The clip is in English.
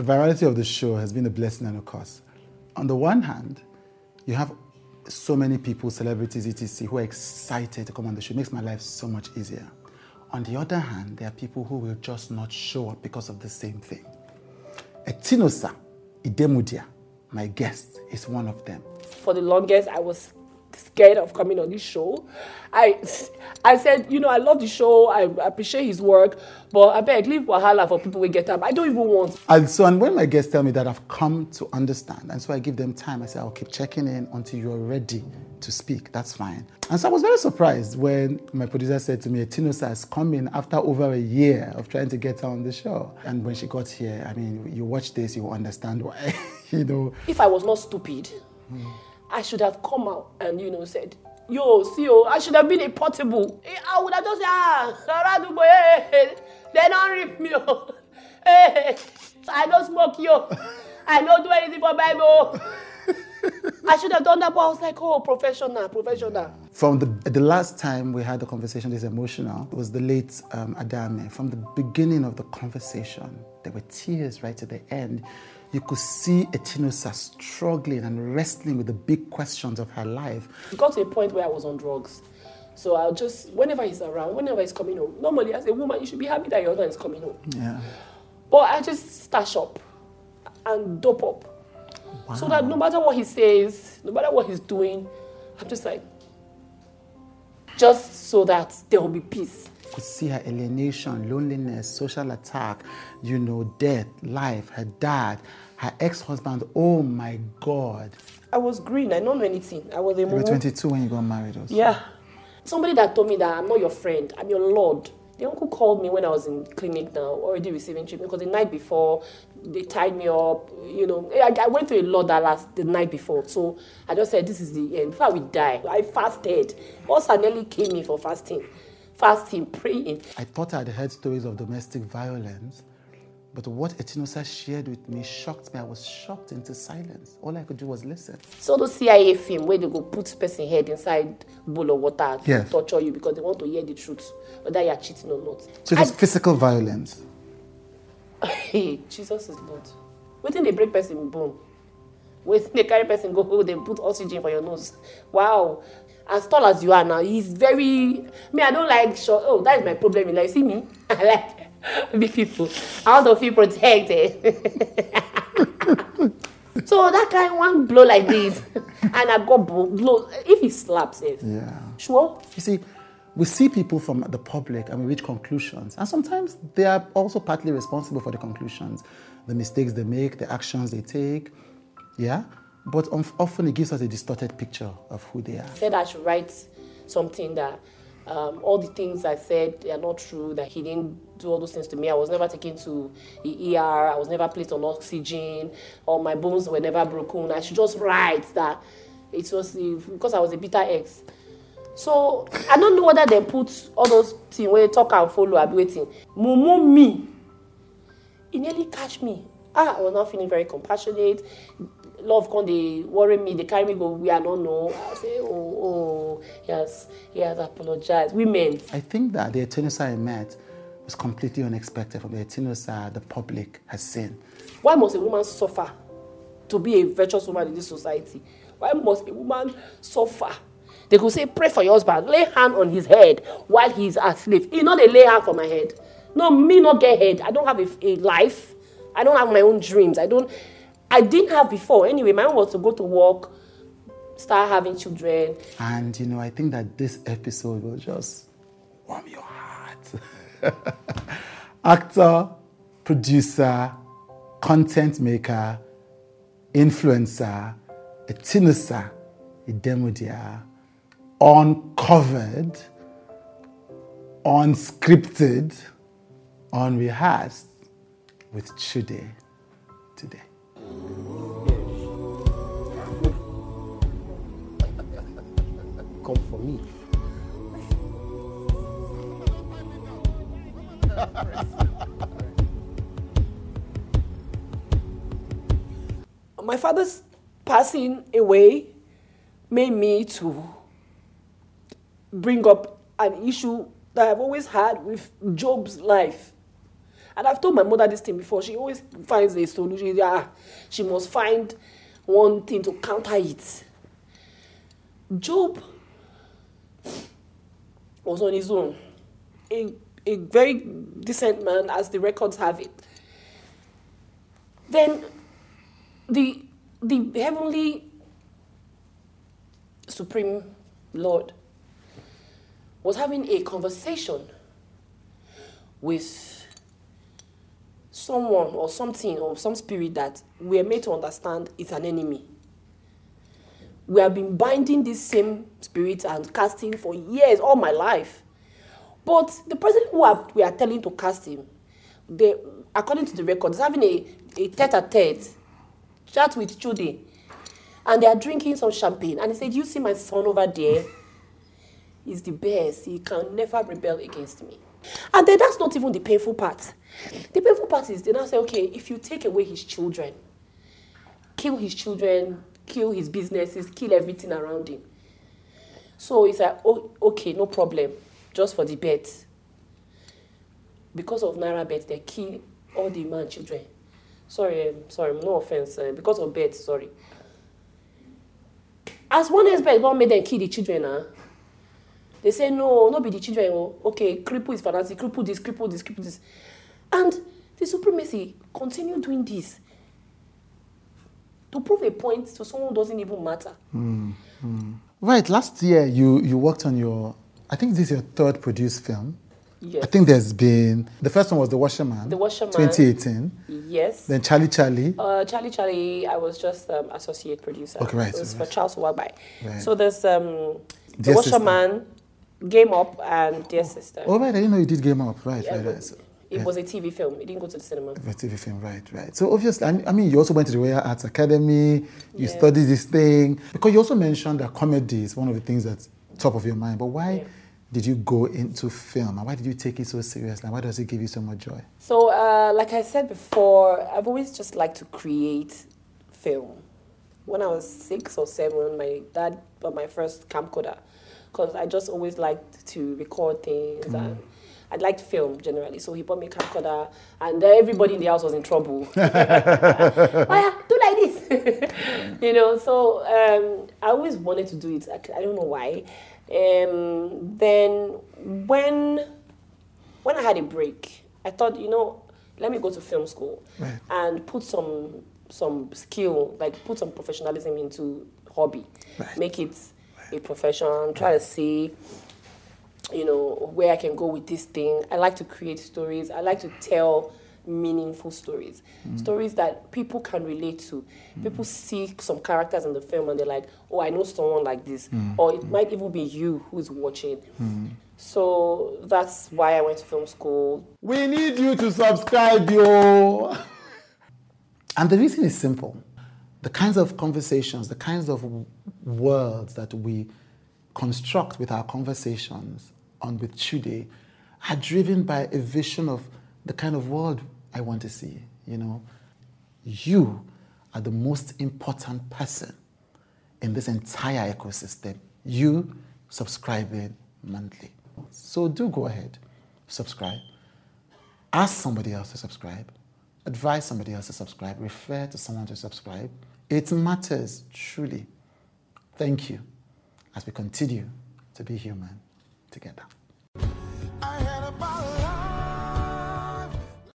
The virality of the show has been a blessing and a curse. On the one hand, you have so many people, celebrities, etc., who are excited to come on the show. It makes my life so much easier. On the other hand, there are people who will just not show up because of the same thing. Etinosa Idemudia, my guest, is one of them. For the longest, I was scared of coming on this show. I I said, you know, I love the show. I appreciate his work, but I beg leave Wahala for people we get up. I don't even want. And so, and when my guests tell me that I've come to understand, and so I give them time. I say I'll keep checking in until you're ready to speak. That's fine. And so I was very surprised when my producer said to me, Tinosa has come in after over a year of trying to get her on the show. And when she got here, I mean, you watch this, you understand why. you know. If I was not stupid. Mm I should have come out and, you know, said, yo, see, yo, I should have been a portable. Eh, I would have just said, ah, hey, hey, they don't rip me. Oh. Hey, I don't smoke, yo. I don't do anything for Bible. I should have done that, but I was like, oh, professional, professional. From the, the last time we had the conversation, this emotional, was the late um, Adame. From the beginning of the conversation, there were tears right at the end you could see Etinosa struggling and wrestling with the big questions of her life. It got to a point where I was on drugs. So I'll just, whenever he's around, whenever he's coming home, normally as a woman, you should be happy that your husband is coming home. Yeah. But I just stash up and dope up. Wow. So that no matter what he says, no matter what he's doing, I'm just like, just so that there will be peace could see her alienation, loneliness, social attack, you know, death, life, her dad, her ex-husband. Oh my God. I was green. I don't know anything. I was a You were 22 when you got married also. Yeah. Somebody that told me that I'm not your friend, I'm your lord. The uncle called me when I was in clinic now, already receiving treatment, because the night before they tied me up. You know, I, I went through a lot that last the night before. So I just said, this is the end. Before we die, I fasted. Also, nearly came me for fasting fasting, praying. I thought I'd heard stories of domestic violence, but what Etinosa shared with me shocked me. I was shocked into silence. All I could do was listen. So the CIA film where they go put person head inside bowl of water yes. to torture you because they want to hear the truth, whether you're cheating or not. So it was I, physical violence. Hey, Jesus is Lord. Waiting they break person bone. Waiting they carry person go, they put oxygen for your nose. Wow as tall as you are now, he's very. Me, I don't like short. Oh, that is my problem. You like see me? I like big people. I want to feel protected. so that guy one blow like this, and I got blow. If he slaps it, yeah, sure. You see, we see people from the public and we reach conclusions, and sometimes they are also partly responsible for the conclusions, the mistakes they make, the actions they take. Yeah, but often it gives us a distorted picture of who they are. Said I should write something that um, all the things I said they are not true. That he didn't do all those things to me. I was never taken to the ER. I was never placed on oxygen. Or my bones were never broken. I should just write that it was because I was a bitter ex. So I don't know whether they put all those things where talk and follow. I'll be waiting. Mumu me. It nearly catch me. Ah, I was not feeling very compassionate love come dey worry me dey carry me go where i no know. I say oh oh he has he has apologized. Women. i think that the etinosa i met was completely unexpected from the etinosa the public has seen. why must a woman suffer to be a virtuous woman in this society? Why must a woman suffer? They go say pray for your husband. Lay hand on his head while he is asleep. He no dey lay hand for my head. No me no get head. I don't have a, a life. I don't have my own dreams. I don't I didn't have before. Anyway, my own was to go to work, start having children. And you know, I think that this episode will just warm your heart. Actor, producer, content maker, influencer, Etinosa, a Idemudia, uncovered, unscripted, unrehearsed with Chude today. Come for me. My father's passing away made me to bring up an issue that I've always had with Job's life. And I've told my mother this thing before. She always finds a solution. Yeah, she must find one thing to counter it. Job was on his own. A, a very decent man, as the records have it. Then the, the heavenly supreme Lord was having a conversation with someone or something or some spirit that we are made to understand is an enemy. We have been binding this same spirit and casting for years, all my life. But the person who are, we are telling to cast him, they, according to the records, having a, a tete-a-tete chat with Judy. And they are drinking some champagne. And he said, you see my son over there? He's the best. He can never rebel against me. And then that's not even the painful part. The painful part is they now say, okay, if you take away his children, kill his children, kill his businesses, kill everything around him. So it's like, oh, okay, no problem, just for the bet. Because of Naira bet, they kill all the man children. Sorry, um, sorry, no offense. Uh, because of bet, sorry. As one expert, one made them kill the children, huh? They say, no, not be the children. Oh. Okay, cripple is financing, cripple this, cripple this, cripple this. And the supremacy continue doing this to prove a point to someone who doesn't even matter. Mm, mm. Right, last year you, you worked on your, I think this is your third produced film. Yes. I think there's been, the first one was The Washerman. The Washerman. 2018. Yes. Then Charlie Charlie. Uh, Charlie Charlie, I was just um, associate producer. Okay, right, It was right. for Charles Uwagbai. Right. So there's um, The. Washerman, Game Up, and Dear Sister. Oh, right, I didn't know you did Game Up. Right, Yeah, right, right. So, It was a TV film. It didn't go to the cinema. A TV film, right, right. So obviously, I mean, you also went to the Royal Arts Academy. You Yes. studied this thing because you also mentioned that comedy is one of the things that's top of your mind. But why Yeah. did you go into film, and why did you take it so seriously? And why does it give you so much joy? So, uh, like I said before, I've always just liked to create film. When I was six or seven, my dad bought my first camcorder because I just always liked to record things and I liked film generally. So he bought me a camcorder, and everybody in the house was in trouble. oh yeah, do like this, you know. So um, I always wanted to do it. I don't know why. Um, then when when I had a break, I thought, you know, let me go to film school Right. and put some some skill, like put some professionalism into hobby, Right. make it a profession. Try to see, you know, where I can go with this thing. I like to create stories. I like to tell meaningful stories, mm. stories that people can relate to. Mm. People see some characters in the film and they're like, oh, I know someone like this, mm. or it might even be you who's watching. So that's why I went to film school. We need you to subscribe, yo. And the reason is simple. The kinds of conversations, the kinds of w- words that we construct with our conversations on with Chude are driven by a vision of the kind of world I want to see. You know, you are the most important person in this entire ecosystem. You subscribing monthly. So do go ahead, subscribe. Ask somebody else to subscribe. Advise somebody else to subscribe. Refer to someone to subscribe. It matters, truly. Thank you as we continue to be human together.